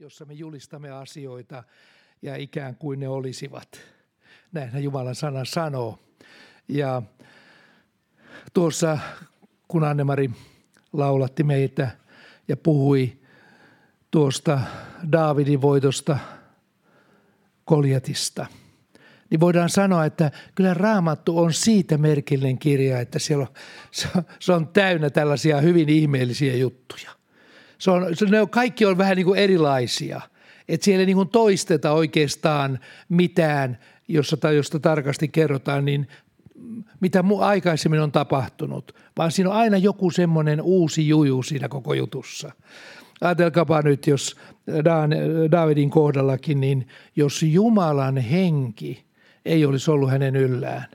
jossa me julistamme asioita ja ikään kuin ne olisivat. Näinhän Jumalan sana sanoo. Ja tuossa kun Annemari laulatti meitä ja puhui tuosta Daavidin voitosta Koljatista, niin voidaan sanoa, että kyllä Raamattu on siitä merkillinen kirja, että siellä on, se on täynnä tällaisia hyvin ihmeellisiä juttuja. Se on, se, ne on, kaikki on vähän niin kuin erilaisia. Että siellä ei niin kuin toisteta oikeastaan mitään, josta, josta tarkasti kerrotaan, niin mitä aikaisemmin on tapahtunut, vaan siinä on aina joku semmoinen uusi juju siinä koko jutussa. Ajatelkaapa nyt, jos Davidin kohdallakin, niin jos Jumalan henki ei olisi ollut hänen yllään.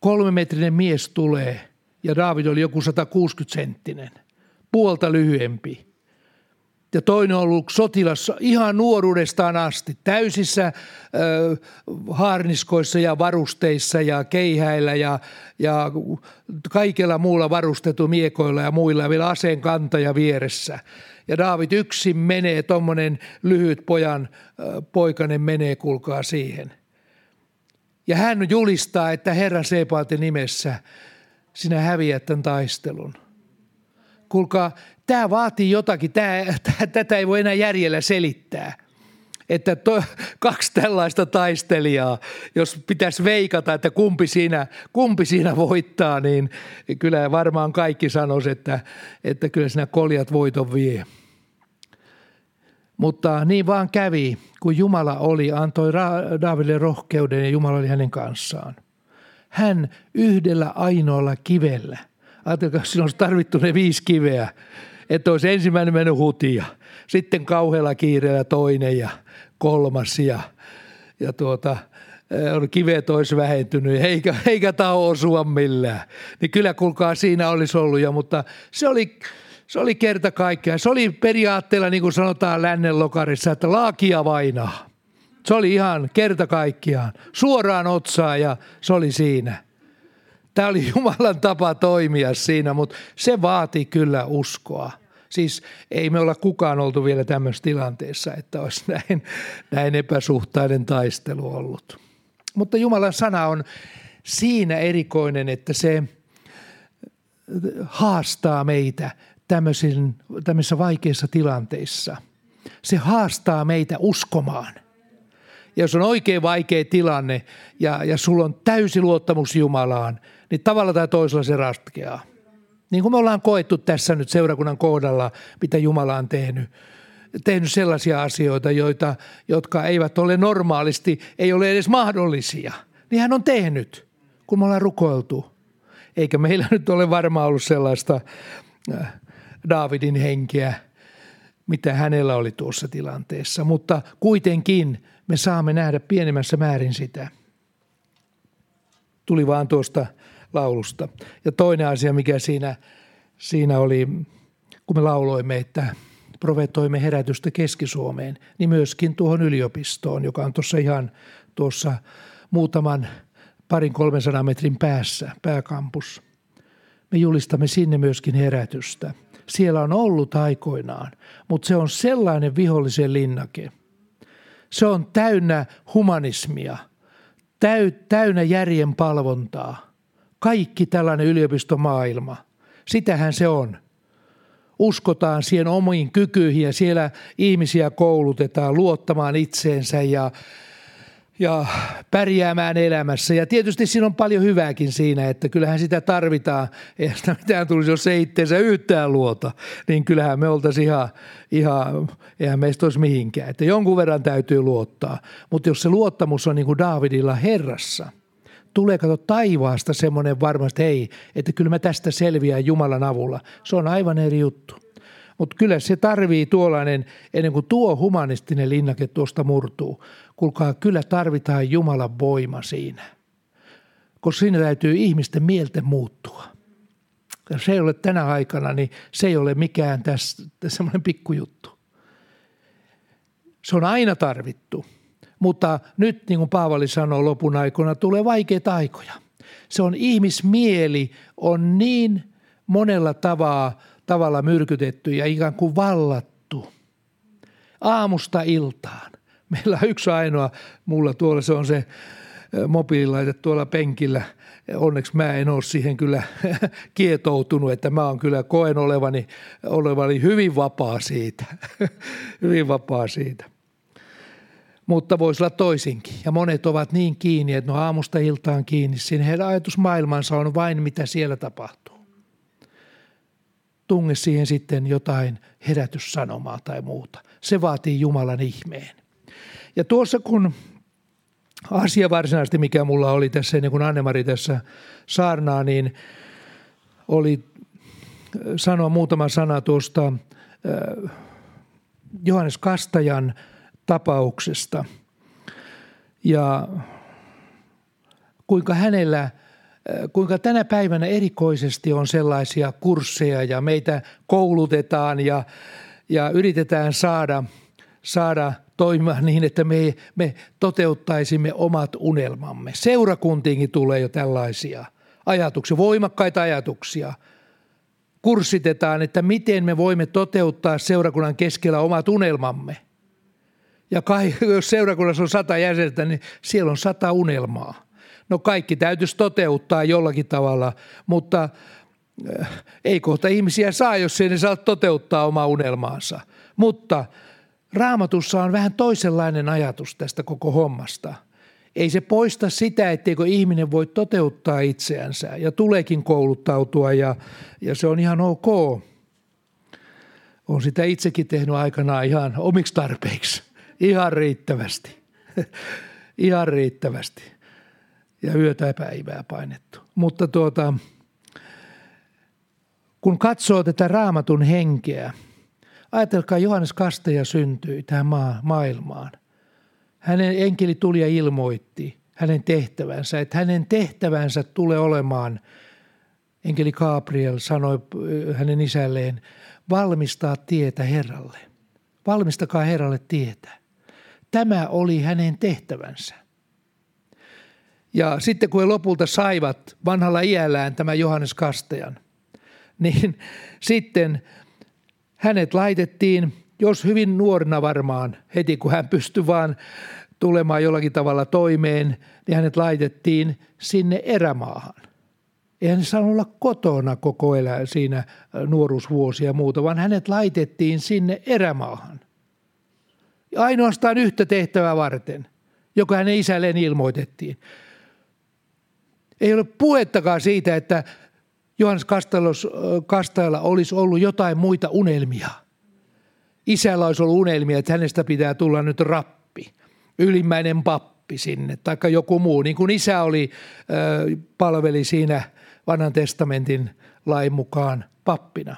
Kolmemetrinen mies tulee ja David oli joku 160 senttinen, puolta lyhyempi ja toinen on ollut sotilassa ihan nuoruudestaan asti, täysissä ö, haarniskoissa ja varusteissa ja keihäillä ja, ja kaikella muulla varustettu miekoilla ja muilla ja vielä aseen kantaja vieressä. Ja Daavid yksin menee, tuommoinen lyhyt pojan ö, poikainen menee, kulkaa siihen. Ja hän julistaa, että Herran Sepaatin nimessä sinä häviät tämän taistelun. Kuulkaa, tämä vaatii jotakin, tämä, tätä ei voi enää järjellä selittää. Että to, kaksi tällaista taistelijaa, jos pitäisi veikata, että kumpi siinä, kumpi siinä voittaa, niin kyllä varmaan kaikki sanois, että, että kyllä sinä koljat voiton vie. Mutta niin vaan kävi, kun Jumala oli, antoi Davidille rohkeuden ja Jumala oli hänen kanssaan. Hän yhdellä ainoalla kivellä. Ajatelkaa, siinä olisi tarvittu ne viisi kiveä että olisi ensimmäinen mennyt hutia, sitten kauhealla kiireellä toinen ja kolmas ja, ja tuota, kivet olisi vähentynyt eikä, eikä taho osua millään. Niin kyllä kuulkaa siinä olisi ollut jo, mutta se oli, se oli kerta kaikkea. Se oli periaatteella niin kuin sanotaan lännen lokarissa, että laakia vainaa. Se oli ihan kerta kaikkiaan, suoraan otsaa ja se oli siinä. Tämä oli Jumalan tapa toimia siinä, mutta se vaati kyllä uskoa. Siis ei me olla kukaan oltu vielä tämmöisessä tilanteessa, että olisi näin, näin epäsuhtainen taistelu ollut. Mutta Jumalan sana on siinä erikoinen, että se haastaa meitä tämmöisissä vaikeissa tilanteissa. Se haastaa meitä uskomaan – ja jos on oikein vaikea tilanne ja, ja sulla on täysi luottamus Jumalaan, niin tavalla tai toisella se ratkeaa. Niin kuin me ollaan koettu tässä nyt seurakunnan kohdalla, mitä Jumala on tehnyt. Tehnyt sellaisia asioita, joita, jotka eivät ole normaalisti, ei ole edes mahdollisia. Niin hän on tehnyt, kun me ollaan rukoiltu. Eikä meillä nyt ole varmaan ollut sellaista äh, Daavidin henkeä, mitä hänellä oli tuossa tilanteessa. Mutta kuitenkin me saamme nähdä pienemmässä määrin sitä. Tuli vaan tuosta laulusta. Ja toinen asia, mikä siinä, siinä oli, kun me lauloimme, että profetoimme herätystä Keski-Suomeen, niin myöskin tuohon yliopistoon, joka on tuossa ihan tuossa muutaman parin 300 metrin päässä, pääkampus. Me julistamme sinne myöskin herätystä. Siellä on ollut aikoinaan, mutta se on sellainen vihollisen linnake. Se on täynnä humanismia, täy, täynnä järjen palvontaa – kaikki tällainen yliopistomaailma, sitähän se on. Uskotaan siihen omiin kykyihin ja siellä ihmisiä koulutetaan luottamaan itseensä ja, ja pärjäämään elämässä. Ja tietysti siinä on paljon hyvääkin siinä, että kyllähän sitä tarvitaan. Eihän sitä mitään tulisi, jos ei itseensä yhtään luota, niin kyllähän me oltaisiin ihan, ihan eihän meistä olisi mihinkään. Että jonkun verran täytyy luottaa. Mutta jos se luottamus on niin kuin Daavidilla Herrassa – tulee kato taivaasta semmoinen varmasti, hei, että kyllä mä tästä selviän Jumalan avulla. Se on aivan eri juttu. Mutta kyllä se tarvii tuollainen, ennen kuin tuo humanistinen linnake tuosta murtuu. Kuulkaa, kyllä tarvitaan Jumalan voima siinä. Koska siinä täytyy ihmisten mielten muuttua. Ja se ei ole tänä aikana, niin se ei ole mikään tässä semmoinen pikkujuttu. Se on aina tarvittu. Mutta nyt, niin kuin Paavali sanoo lopun aikoina, tulee vaikeita aikoja. Se on ihmismieli on niin monella tavalla, tavalla myrkytetty ja ikään kuin vallattu. aamusta iltaan. Meillä on yksi ainoa, mulla tuolla se on se mobiililaite tuolla penkillä. Onneksi mä en ole siihen kyllä kietoutunut, että mä oon kyllä koen olevani, olevani hyvin vapaa siitä. hyvin vapaa siitä. Mutta voisi olla toisinkin. Ja monet ovat niin kiinni, että no aamusta iltaan kiinni. Siinä heidän ajatusmaailmansa on vain mitä siellä tapahtuu. Tunge siihen sitten jotain herätyssanomaa tai muuta. Se vaatii Jumalan ihmeen. Ja tuossa kun asia varsinaisesti, mikä mulla oli tässä niin kuin Anne-Mari tässä saarnaa, niin oli äh, sanoa muutama sana tuosta äh, Johannes Kastajan tapauksesta ja kuinka hänellä, äh, kuinka tänä päivänä erikoisesti on sellaisia kursseja ja meitä koulutetaan ja, ja yritetään saada, saada – toimimaan niin, että me, me toteuttaisimme omat unelmamme. Seurakuntiinkin tulee jo tällaisia ajatuksia, voimakkaita ajatuksia. Kurssitetaan, että miten me voimme toteuttaa seurakunnan keskellä omat unelmamme. Ja kai, jos seurakunnassa on sata jäsentä, niin siellä on sata unelmaa. No kaikki täytyisi toteuttaa jollakin tavalla, mutta äh, ei kohta ihmisiä saa, jos ei ne saa toteuttaa omaa unelmaansa. Mutta – Raamatussa on vähän toisenlainen ajatus tästä koko hommasta. Ei se poista sitä, etteikö ihminen voi toteuttaa itseänsä ja tuleekin kouluttautua ja, ja se on ihan ok. On sitä itsekin tehnyt aikanaan ihan omiksi tarpeiksi. Ihan riittävästi. ihan riittävästi. Ja yötä ja päivää painettu. Mutta tuota, kun katsoo tätä raamatun henkeä – Ajatelkaa, Johannes Kastaja syntyi tähän maa, maailmaan. Hänen enkeli tuli ja ilmoitti hänen tehtävänsä, että hänen tehtävänsä tulee olemaan, enkeli Gabriel sanoi äh, hänen isälleen, valmistaa tietä Herralle. Valmistakaa Herralle tietä. Tämä oli hänen tehtävänsä. Ja sitten kun he lopulta saivat vanhalla iällään tämän Johannes Kastajan, niin sitten – hänet laitettiin, jos hyvin nuorena varmaan, heti kun hän pystyi vaan tulemaan jollakin tavalla toimeen, niin hänet laitettiin sinne erämaahan. Eihän saanut olla kotona koko elä siinä nuoruusvuosia ja muuta, vaan hänet laitettiin sinne erämaahan. Ainoastaan yhtä tehtävää varten, joka hänen isälleen ilmoitettiin. Ei ole puhettakaan siitä, että Johannes Kastajalla olisi ollut jotain muita unelmia. Isällä olisi ollut unelmia, että hänestä pitää tulla nyt rappi, ylimmäinen pappi sinne, tai joku muu. Niin kuin isä oli, palveli siinä vanhan testamentin lain mukaan pappina.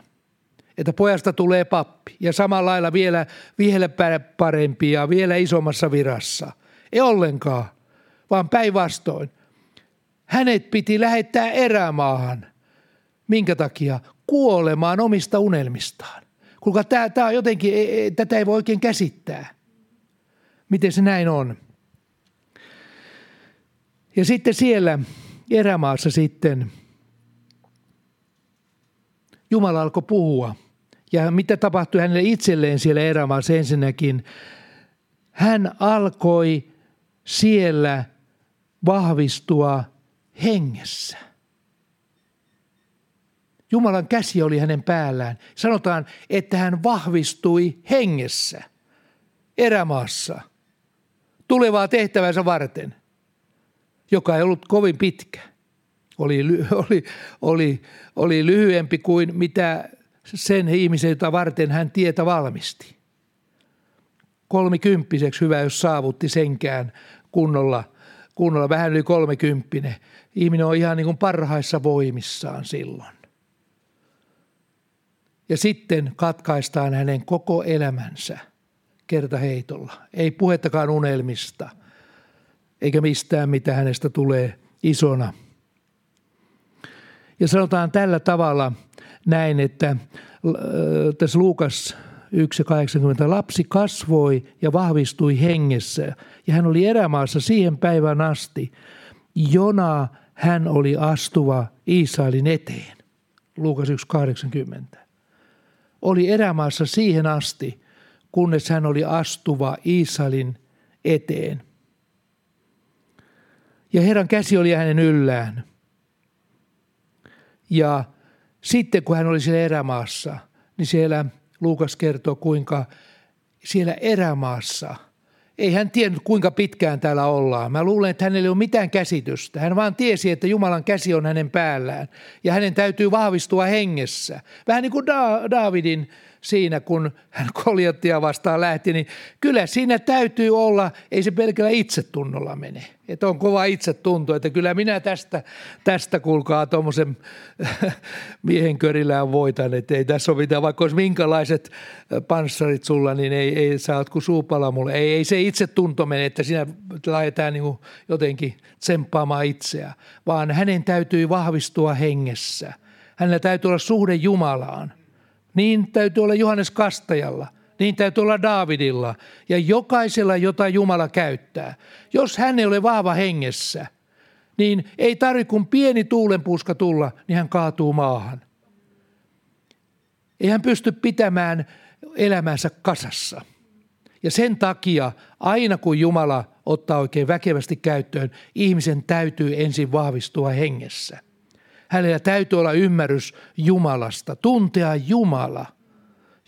Että pojasta tulee pappi ja samalla lailla vielä, vielä parempi ja vielä isommassa virassa. Ei ollenkaan, vaan päinvastoin. Hänet piti lähettää erämaahan Minkä takia? Kuolemaan omista unelmistaan. Kuulkaa, tämä, tämä on jotenkin, tätä ei voi oikein käsittää. Miten se näin on? Ja sitten siellä erämaassa sitten Jumala alkoi puhua. Ja mitä tapahtui hänelle itselleen siellä erämaassa ensinnäkin? Hän alkoi siellä vahvistua hengessä. Jumalan käsi oli hänen päällään. Sanotaan, että hän vahvistui hengessä erämaassa tulevaa tehtävänsä varten, joka ei ollut kovin pitkä. Oli, oli, oli, oli lyhyempi kuin mitä sen ihmisen, jota varten hän tietä valmisti. Kolmikymppiseksi hyvä, jos saavutti senkään kunnolla, kunnolla vähän yli kolmekymppinen. Ihminen on ihan niin kuin parhaissa voimissaan silloin ja sitten katkaistaan hänen koko elämänsä kertaheitolla. Ei puhettakaan unelmista eikä mistään, mitä hänestä tulee isona. Ja sanotaan tällä tavalla näin, että äh, tässä Luukas 1.80 lapsi kasvoi ja vahvistui hengessä ja hän oli erämaassa siihen päivään asti, jona hän oli astuva Israelin eteen. Luukas 1.80 oli erämaassa siihen asti, kunnes hän oli astuva Israelin eteen. Ja Herran käsi oli hänen yllään. Ja sitten kun hän oli siellä erämaassa, niin siellä Luukas kertoo, kuinka siellä erämaassa – ei hän tiennyt, kuinka pitkään täällä ollaan. Mä luulen, että hänellä ei ole mitään käsitystä. Hän vaan tiesi, että Jumalan käsi on hänen päällään ja hänen täytyy vahvistua hengessä. Vähän niin kuin da- Daavidin siinä, kun hän Koljattia vastaan lähti, niin kyllä siinä täytyy olla, ei se pelkällä itsetunnolla mene. Että on kova itsetunto, että kyllä minä tästä, tästä kuulkaa tuommoisen miehen körillään voitan, että ei tässä ole mitään, vaikka olisi minkälaiset panssarit sulla, niin ei, ei sä oot kuin suupala mulle. Ei, ei se itsetunto mene, että siinä lähdetään niin jotenkin tsemppaamaan itseä, vaan hänen täytyy vahvistua hengessä. Hänellä täytyy olla suhde Jumalaan. Niin täytyy olla Johannes Kastajalla. Niin täytyy olla Daavidilla ja jokaisella, jota Jumala käyttää. Jos hän ei ole vahva hengessä, niin ei tarvitse kun pieni tuulenpuuska tulla, niin hän kaatuu maahan. Ei hän pysty pitämään elämänsä kasassa. Ja sen takia aina kun Jumala ottaa oikein väkevästi käyttöön, ihmisen täytyy ensin vahvistua hengessä – Hänellä täytyy olla ymmärrys Jumalasta, tuntea Jumala,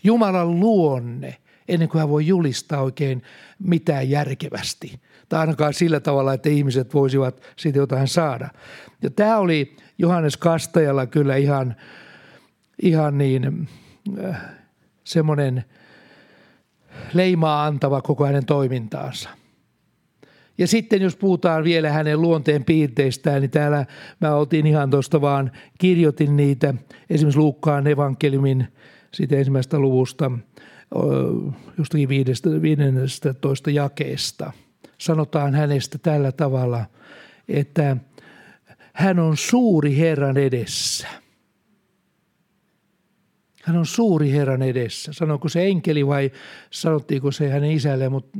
Jumalan luonne, ennen kuin hän voi julistaa oikein mitään järkevästi. Tai ainakaan sillä tavalla, että ihmiset voisivat siitä jotain saada. Ja tämä oli Johannes Kastajalla kyllä ihan, ihan niin äh, semmoinen leimaa antava koko hänen toimintaansa – ja sitten jos puhutaan vielä hänen luonteen piirteistään, niin täällä mä otin ihan tuosta vaan, kirjoitin niitä esimerkiksi Luukkaan evankeliumin siitä ensimmäisestä luvusta, jostakin 15 jakeesta. Sanotaan hänestä tällä tavalla, että hän on suuri Herran edessä – hän on suuri Herran edessä. Sanoiko se enkeli vai sanottiinko se hänen isälle, mutta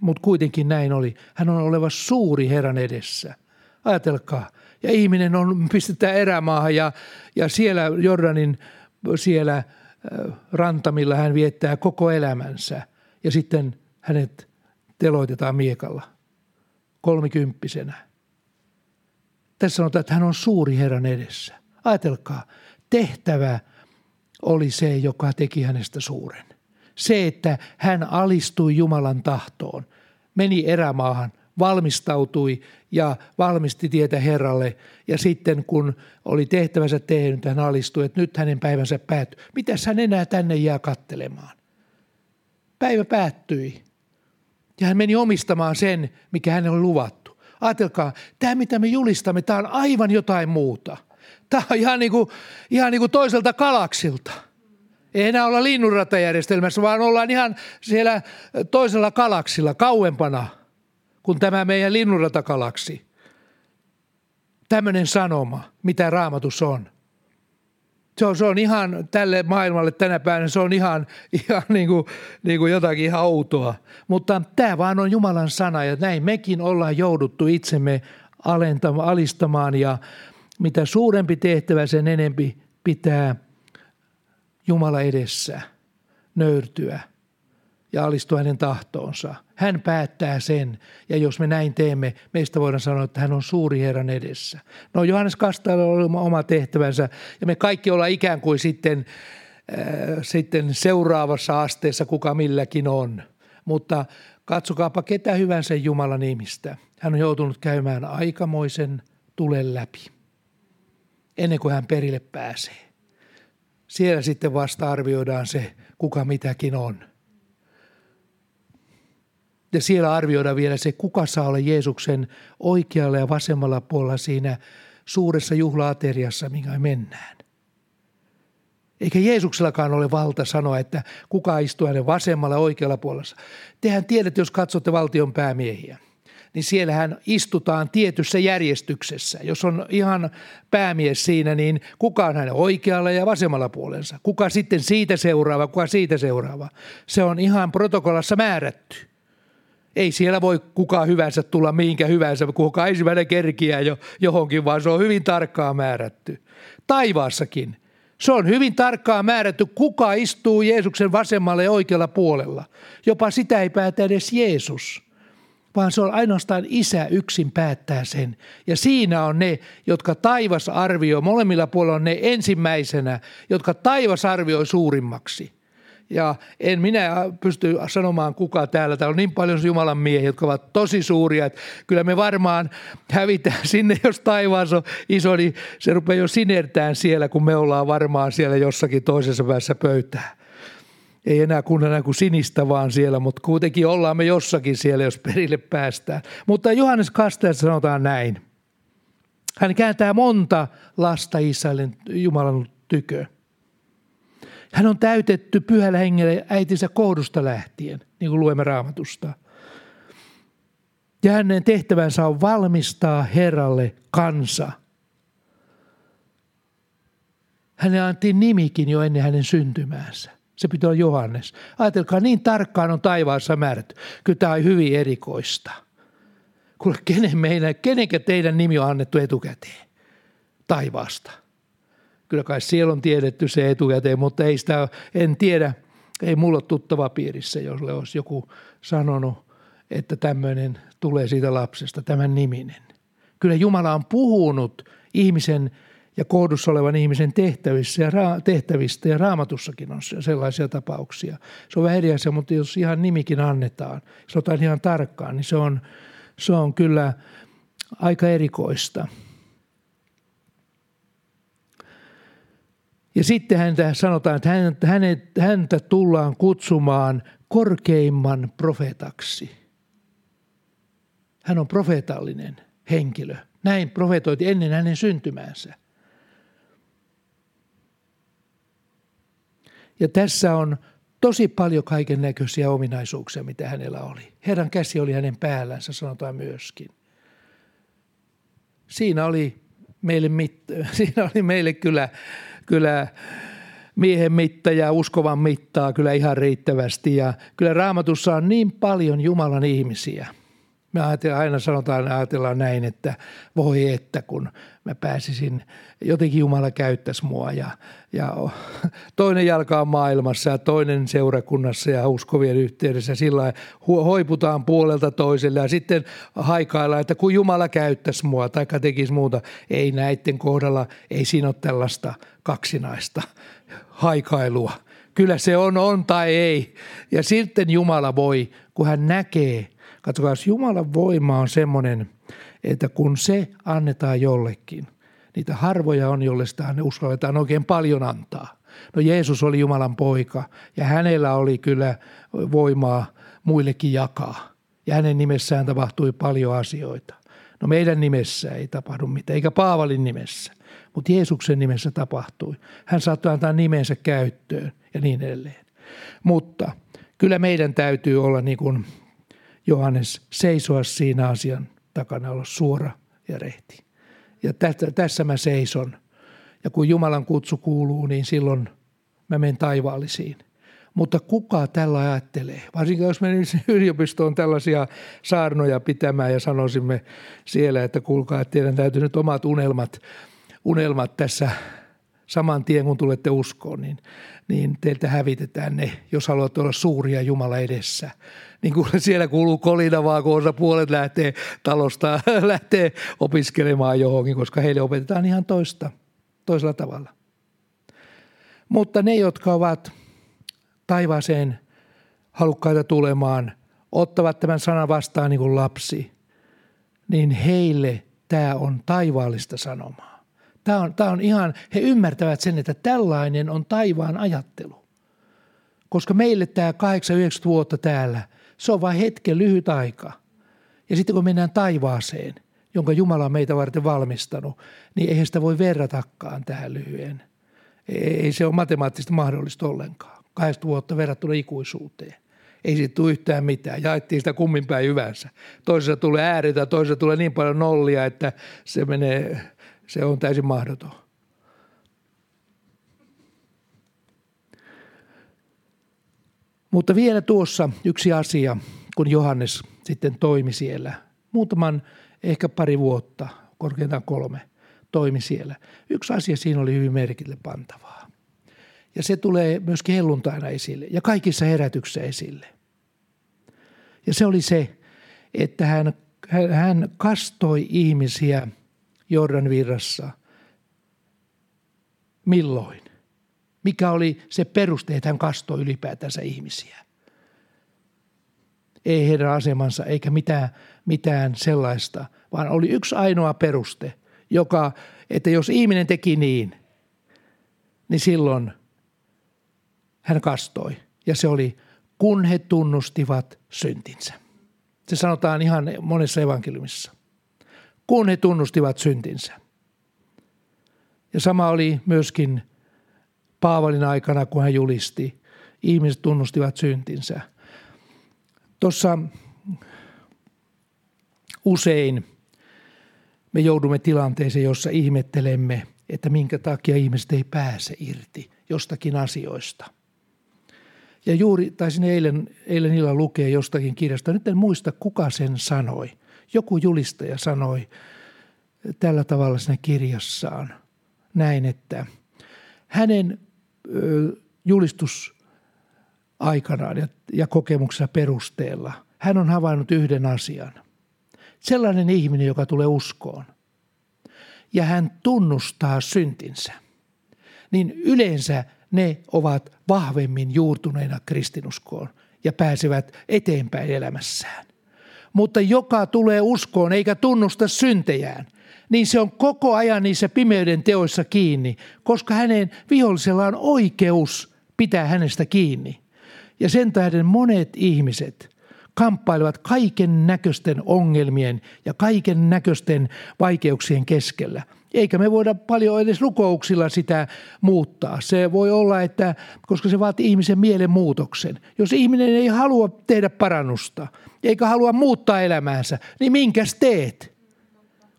mut kuitenkin näin oli. Hän on oleva suuri Herran edessä. Ajatelkaa. Ja ihminen on, pistetään erämaahan ja, ja siellä Jordanin siellä äh, rantamilla hän viettää koko elämänsä. Ja sitten hänet teloitetaan miekalla kolmikymppisenä. Tässä sanotaan, että hän on suuri Herran edessä. Ajatelkaa, tehtävä – oli se, joka teki hänestä suuren. Se, että hän alistui Jumalan tahtoon, meni erämaahan, valmistautui ja valmisti tietä Herralle. Ja sitten kun oli tehtävänsä tehnyt, hän alistui, että nyt hänen päivänsä päättyi. Mitäs hän enää tänne jää kattelemaan? Päivä päättyi. Ja hän meni omistamaan sen, mikä hänelle oli luvattu. Ajatelkaa, tämä mitä me julistamme, tämä on aivan jotain muuta – Tämä on ihan niin kuin, ihan niin kuin toiselta galaksilta. Ei enää olla linnunratajärjestelmässä, vaan ollaan ihan siellä toisella galaksilla, kauempana kuin tämä meidän linnunratagalaksi. Tämmöinen sanoma, mitä raamatus on. Se on, se on ihan tälle maailmalle tänä päivänä, se on ihan, ihan niin, kuin, niin kuin jotakin ihan outoa. Mutta tämä vaan on Jumalan sana ja näin mekin ollaan jouduttu itsemme alentamaan, alistamaan ja mitä suurempi tehtävä, sen enempi pitää Jumala edessä nöyrtyä ja alistua hänen tahtoonsa. Hän päättää sen, ja jos me näin teemme, meistä voidaan sanoa, että hän on suuri Herran edessä. No Johannes Kastalla oli oma tehtävänsä, ja me kaikki ollaan ikään kuin sitten, äh, sitten seuraavassa asteessa, kuka milläkin on. Mutta katsokaapa ketä hyvänsä Jumalan ihmistä. Hän on joutunut käymään aikamoisen tulen läpi ennen kuin hän perille pääsee. Siellä sitten vasta arvioidaan se, kuka mitäkin on. Ja siellä arvioidaan vielä se, kuka saa olla Jeesuksen oikealla ja vasemmalla puolella siinä suuressa juhlaateriassa, minkä mennään. Eikä Jeesuksellakaan ole valta sanoa, että kuka istuu hänen vasemmalla ja oikealla puolella. Tehän tiedätte, jos katsotte valtion päämiehiä – niin siellähän istutaan tietyssä järjestyksessä. Jos on ihan päämies siinä, niin kuka on hänen oikealla ja vasemmalla puolensa? Kuka sitten siitä seuraava, kuka siitä seuraava? Se on ihan protokollassa määrätty. Ei siellä voi kukaan hyvänsä tulla mihinkä hyvänsä, kuka ensimmäinen kerkiää jo johonkin, vaan se on hyvin tarkkaan määrätty. Taivaassakin Se on hyvin tarkkaan määrätty, kuka istuu Jeesuksen vasemmalle ja oikealla puolella. Jopa sitä ei päätä edes Jeesus, vaan se on ainoastaan isä yksin päättää sen. Ja siinä on ne, jotka taivas arvioi, molemmilla puolilla on ne ensimmäisenä, jotka taivas arvioi suurimmaksi – ja en minä pysty sanomaan kuka täällä. Täällä on niin paljon Jumalan miehiä, jotka ovat tosi suuria, että kyllä me varmaan hävitään sinne, jos taivaan on iso, niin se rupeaa jo sinertään siellä, kun me ollaan varmaan siellä jossakin toisessa päässä pöytää. Ei enää enää kuin sinistä vaan siellä, mutta kuitenkin ollaan me jossakin siellä, jos perille päästään. Mutta Johannes Kasteessa sanotaan näin. Hän kääntää monta lasta Israelin Jumalan tykö. Hän on täytetty pyhällä hengellä äitinsä kohdusta lähtien, niin kuin luemme raamatusta. Ja hänen tehtävänsä on valmistaa Herralle kansa. Hänen antiin nimikin jo ennen hänen syntymäänsä. Se pitää olla Johannes. Ajatelkaa, niin tarkkaan on taivaassa määrätty. Kyllä tämä on hyvin erikoista. Kuule, kenen meidän, kenenkä teidän nimi on annettu etukäteen taivaasta? Kyllä kai siellä on tiedetty se etukäteen, mutta ei sitä, en tiedä, ei mulla ole tuttava piirissä, jos olisi joku sanonut, että tämmöinen tulee siitä lapsesta, tämän niminen. Kyllä Jumala on puhunut ihmisen ja kohdussa olevan ihmisen tehtävissä ja ra- tehtävistä ja raamatussakin on sellaisia tapauksia. Se on vähän eri asia, mutta jos ihan nimikin annetaan, jos otetaan ihan tarkkaan, niin se on, se on kyllä aika erikoista. Ja sitten häntä sanotaan, että hänet, häntä tullaan kutsumaan korkeimman profetaksi. Hän on profeetallinen henkilö. Näin profetoiti ennen hänen syntymäänsä. Ja tässä on tosi paljon kaiken näköisiä ominaisuuksia, mitä hänellä oli. Herran käsi oli hänen päällänsä, sanotaan myöskin. Siinä oli meille, mit, siinä oli meille kyllä kyllä miehen mitta ja uskovan mittaa kyllä ihan riittävästi. Ja kyllä raamatussa on niin paljon Jumalan ihmisiä. Me aina sanotaan, ajatellaan näin, että voi että kun mä pääsisin, jotenkin Jumala käyttäisi mua ja, ja toinen jalka on maailmassa ja toinen seurakunnassa ja uskovien yhteydessä. Sillä hoiputaan puolelta toiselle ja sitten haikaillaan, että kun Jumala käyttäisi mua tai tekisi muuta. Ei näiden kohdalla, ei siinä ole tällaista kaksinaista haikailua. Kyllä se on on tai ei. Ja sitten Jumala voi, kun hän näkee, katsokaa, Jumalan voima on semmoinen, että kun se annetaan jollekin, niitä harvoja on, jolle sitä uskalletaan oikein paljon antaa. No Jeesus oli Jumalan poika ja hänellä oli kyllä voimaa muillekin jakaa. Ja hänen nimessään tapahtui paljon asioita. No meidän nimessä ei tapahdu mitään, eikä Paavalin nimessä mutta Jeesuksen nimessä tapahtui. Hän saattoi antaa nimensä käyttöön ja niin edelleen. Mutta kyllä meidän täytyy olla niin kuin Johannes seisoa siinä asian takana, olla suora ja rehti. Ja tässä, tässä mä seison. Ja kun Jumalan kutsu kuuluu, niin silloin mä menen taivaallisiin. Mutta kuka tällä ajattelee? Varsinkin jos menisin yliopistoon tällaisia saarnoja pitämään ja sanoisimme siellä, että kuulkaa, että teidän täytyy nyt omat unelmat unelmat tässä saman tien, kun tulette uskoon, niin, niin teiltä hävitetään ne, jos haluatte olla suuria Jumala edessä. Niin kuin siellä kuuluu kolina vaan, kun osa puolet lähtee talosta, lähtee opiskelemaan johonkin, koska heille opetetaan ihan toista, toisella tavalla. Mutta ne, jotka ovat taivaaseen halukkaita tulemaan, ottavat tämän sanan vastaan niin kuin lapsi, niin heille tämä on taivaallista sanomaa. Tämä on, tämä on ihan, he ymmärtävät sen, että tällainen on taivaan ajattelu. Koska meille tämä 8-9 vuotta täällä, se on vain hetken lyhyt aika. Ja sitten kun mennään taivaaseen, jonka Jumala on meitä varten valmistanut, niin eihän sitä voi verratakaan tähän lyhyen. Ei se ole matemaattisesti mahdollista ollenkaan. 8 vuotta verrattuna ikuisuuteen. Ei siitä tule yhtään mitään. Jaettiin sitä kummin päin hyvänsä. Toisessa tulee ääretä, toisessa tulee niin paljon nollia, että se menee se on täysin mahdoton. Mutta vielä tuossa yksi asia, kun Johannes sitten toimi siellä. Muutaman, ehkä pari vuotta, korkeintaan kolme, toimi siellä. Yksi asia siinä oli hyvin merkille pantavaa. Ja se tulee myöskin helluntaina esille ja kaikissa herätyksissä esille. Ja se oli se, että hän, hän kastoi ihmisiä Jordan virrassa. Milloin? Mikä oli se peruste, että hän kastoi ylipäätänsä ihmisiä? Ei heidän asemansa eikä mitään, mitään sellaista, vaan oli yksi ainoa peruste, joka, että jos ihminen teki niin, niin silloin hän kastoi. Ja se oli, kun he tunnustivat syntinsä. Se sanotaan ihan monessa evankeliumissa. Kun he tunnustivat syntinsä. Ja sama oli myöskin Paavalin aikana, kun hän julisti. Ihmiset tunnustivat syntinsä. Tuossa usein me joudumme tilanteeseen, jossa ihmettelemme, että minkä takia ihmiset ei pääse irti jostakin asioista. Ja juuri taisin eilen, eilen illalla lukea jostakin kirjasta, nyt en muista kuka sen sanoi. Joku julistaja sanoi tällä tavalla siinä kirjassaan näin, että hänen julistusaikanaan ja, ja kokemuksensa perusteella hän on havainnut yhden asian. Sellainen ihminen, joka tulee uskoon ja hän tunnustaa syntinsä, niin yleensä ne ovat vahvemmin juurtuneina kristinuskoon ja pääsevät eteenpäin elämässään. Mutta joka tulee uskoon eikä tunnusta syntejään – niin se on koko ajan niissä pimeyden teoissa kiinni, koska hänen vihollisella on oikeus pitää hänestä kiinni. Ja sen tähden monet ihmiset kamppailevat kaiken näköisten ongelmien ja kaiken näköisten vaikeuksien keskellä. Eikä me voida paljon edes rukouksilla sitä muuttaa. Se voi olla, että koska se vaatii ihmisen mielen muutoksen. Jos ihminen ei halua tehdä parannusta, eikä halua muuttaa elämäänsä, niin minkäs teet?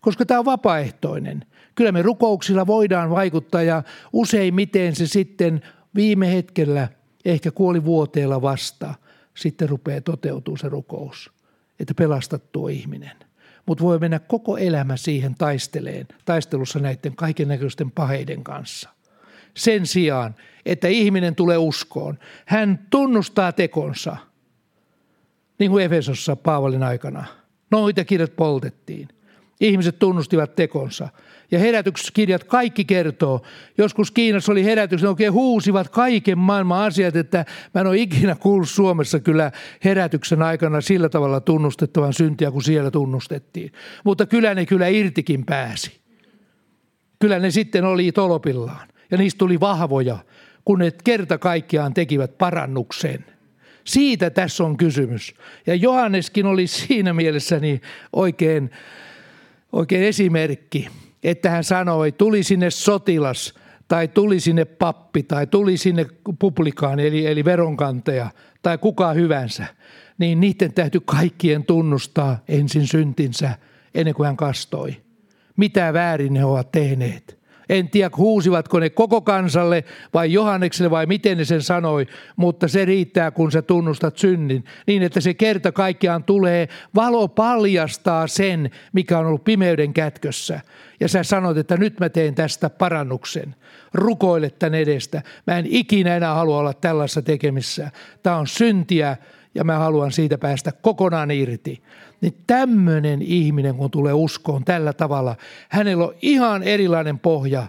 koska tämä on vapaaehtoinen. Kyllä me rukouksilla voidaan vaikuttaa ja useimmiten se sitten viime hetkellä, ehkä kuolivuoteella vasta, sitten rupeaa toteutuu se rukous, että pelastat tuo ihminen. Mutta voi mennä koko elämä siihen taisteleen, taistelussa näiden kaiken näköisten paheiden kanssa. Sen sijaan, että ihminen tulee uskoon, hän tunnustaa tekonsa, niin kuin Efesossa Paavalin aikana. Noita kirjat poltettiin – Ihmiset tunnustivat tekonsa. Ja herätyskirjat kaikki kertoo. Joskus Kiinassa oli herätys, ne oikein huusivat kaiken maailman asiat, että mä en ole ikinä kuullut Suomessa kyllä herätyksen aikana sillä tavalla tunnustettavan syntiä, kuin siellä tunnustettiin. Mutta kyllä ne kyllä irtikin pääsi. Kyllä ne sitten oli tolopillaan. Ja niistä tuli vahvoja, kun ne kerta kaikkiaan tekivät parannuksen. Siitä tässä on kysymys. Ja Johanneskin oli siinä mielessä niin oikein oikein esimerkki, että hän sanoi, tuli sinne sotilas tai tuli sinne pappi tai tuli sinne publikaani eli, eli veronkantaja tai kuka hyvänsä, niin niiden täytyy kaikkien tunnustaa ensin syntinsä ennen kuin hän kastoi. Mitä väärin ne ovat tehneet. En tiedä, huusivatko ne koko kansalle vai Johannekselle vai miten ne sen sanoi, mutta se riittää, kun sä tunnustat synnin. Niin, että se kerta kaikkiaan tulee, valo paljastaa sen, mikä on ollut pimeyden kätkössä. Ja sä sanot, että nyt mä teen tästä parannuksen. Rukoile tämän edestä. Mä en ikinä enää halua olla tällaisessa tekemissä. Tämä on syntiä ja mä haluan siitä päästä kokonaan irti. Niin tämmöinen ihminen, kun tulee uskoon tällä tavalla, hänellä on ihan erilainen pohja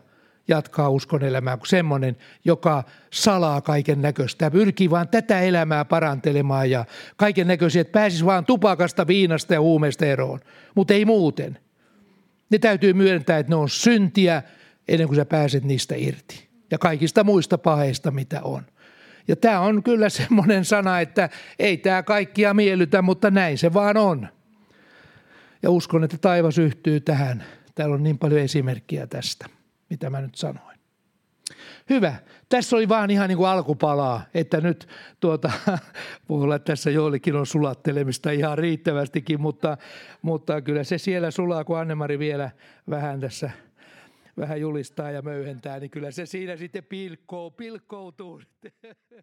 jatkaa uskon elämää kuin semmoinen, joka salaa kaiken näköistä. Pyrkii vaan tätä elämää parantelemaan ja kaiken näköisiä, että pääsisi vaan tupakasta, viinasta ja huumeista eroon. Mutta ei muuten. Ne täytyy myöntää, että ne on syntiä ennen kuin sä pääset niistä irti. Ja kaikista muista paheista, mitä on. Ja tämä on kyllä semmoinen sana, että ei tämä kaikkia miellytä, mutta näin se vaan on. Ja uskon, että taivas yhtyy tähän. Täällä on niin paljon esimerkkiä tästä, mitä mä nyt sanoin. Hyvä. Tässä oli vaan ihan niin kuin alkupalaa, että nyt tuota, voi olla, että tässä joillekin on sulattelemista ihan riittävästikin, mutta, mutta kyllä se siellä sulaa, kun Annemari vielä vähän tässä vähän julistaa ja möyhentää, niin kyllä se siinä sitten pilkkoo, pilkkoutuu.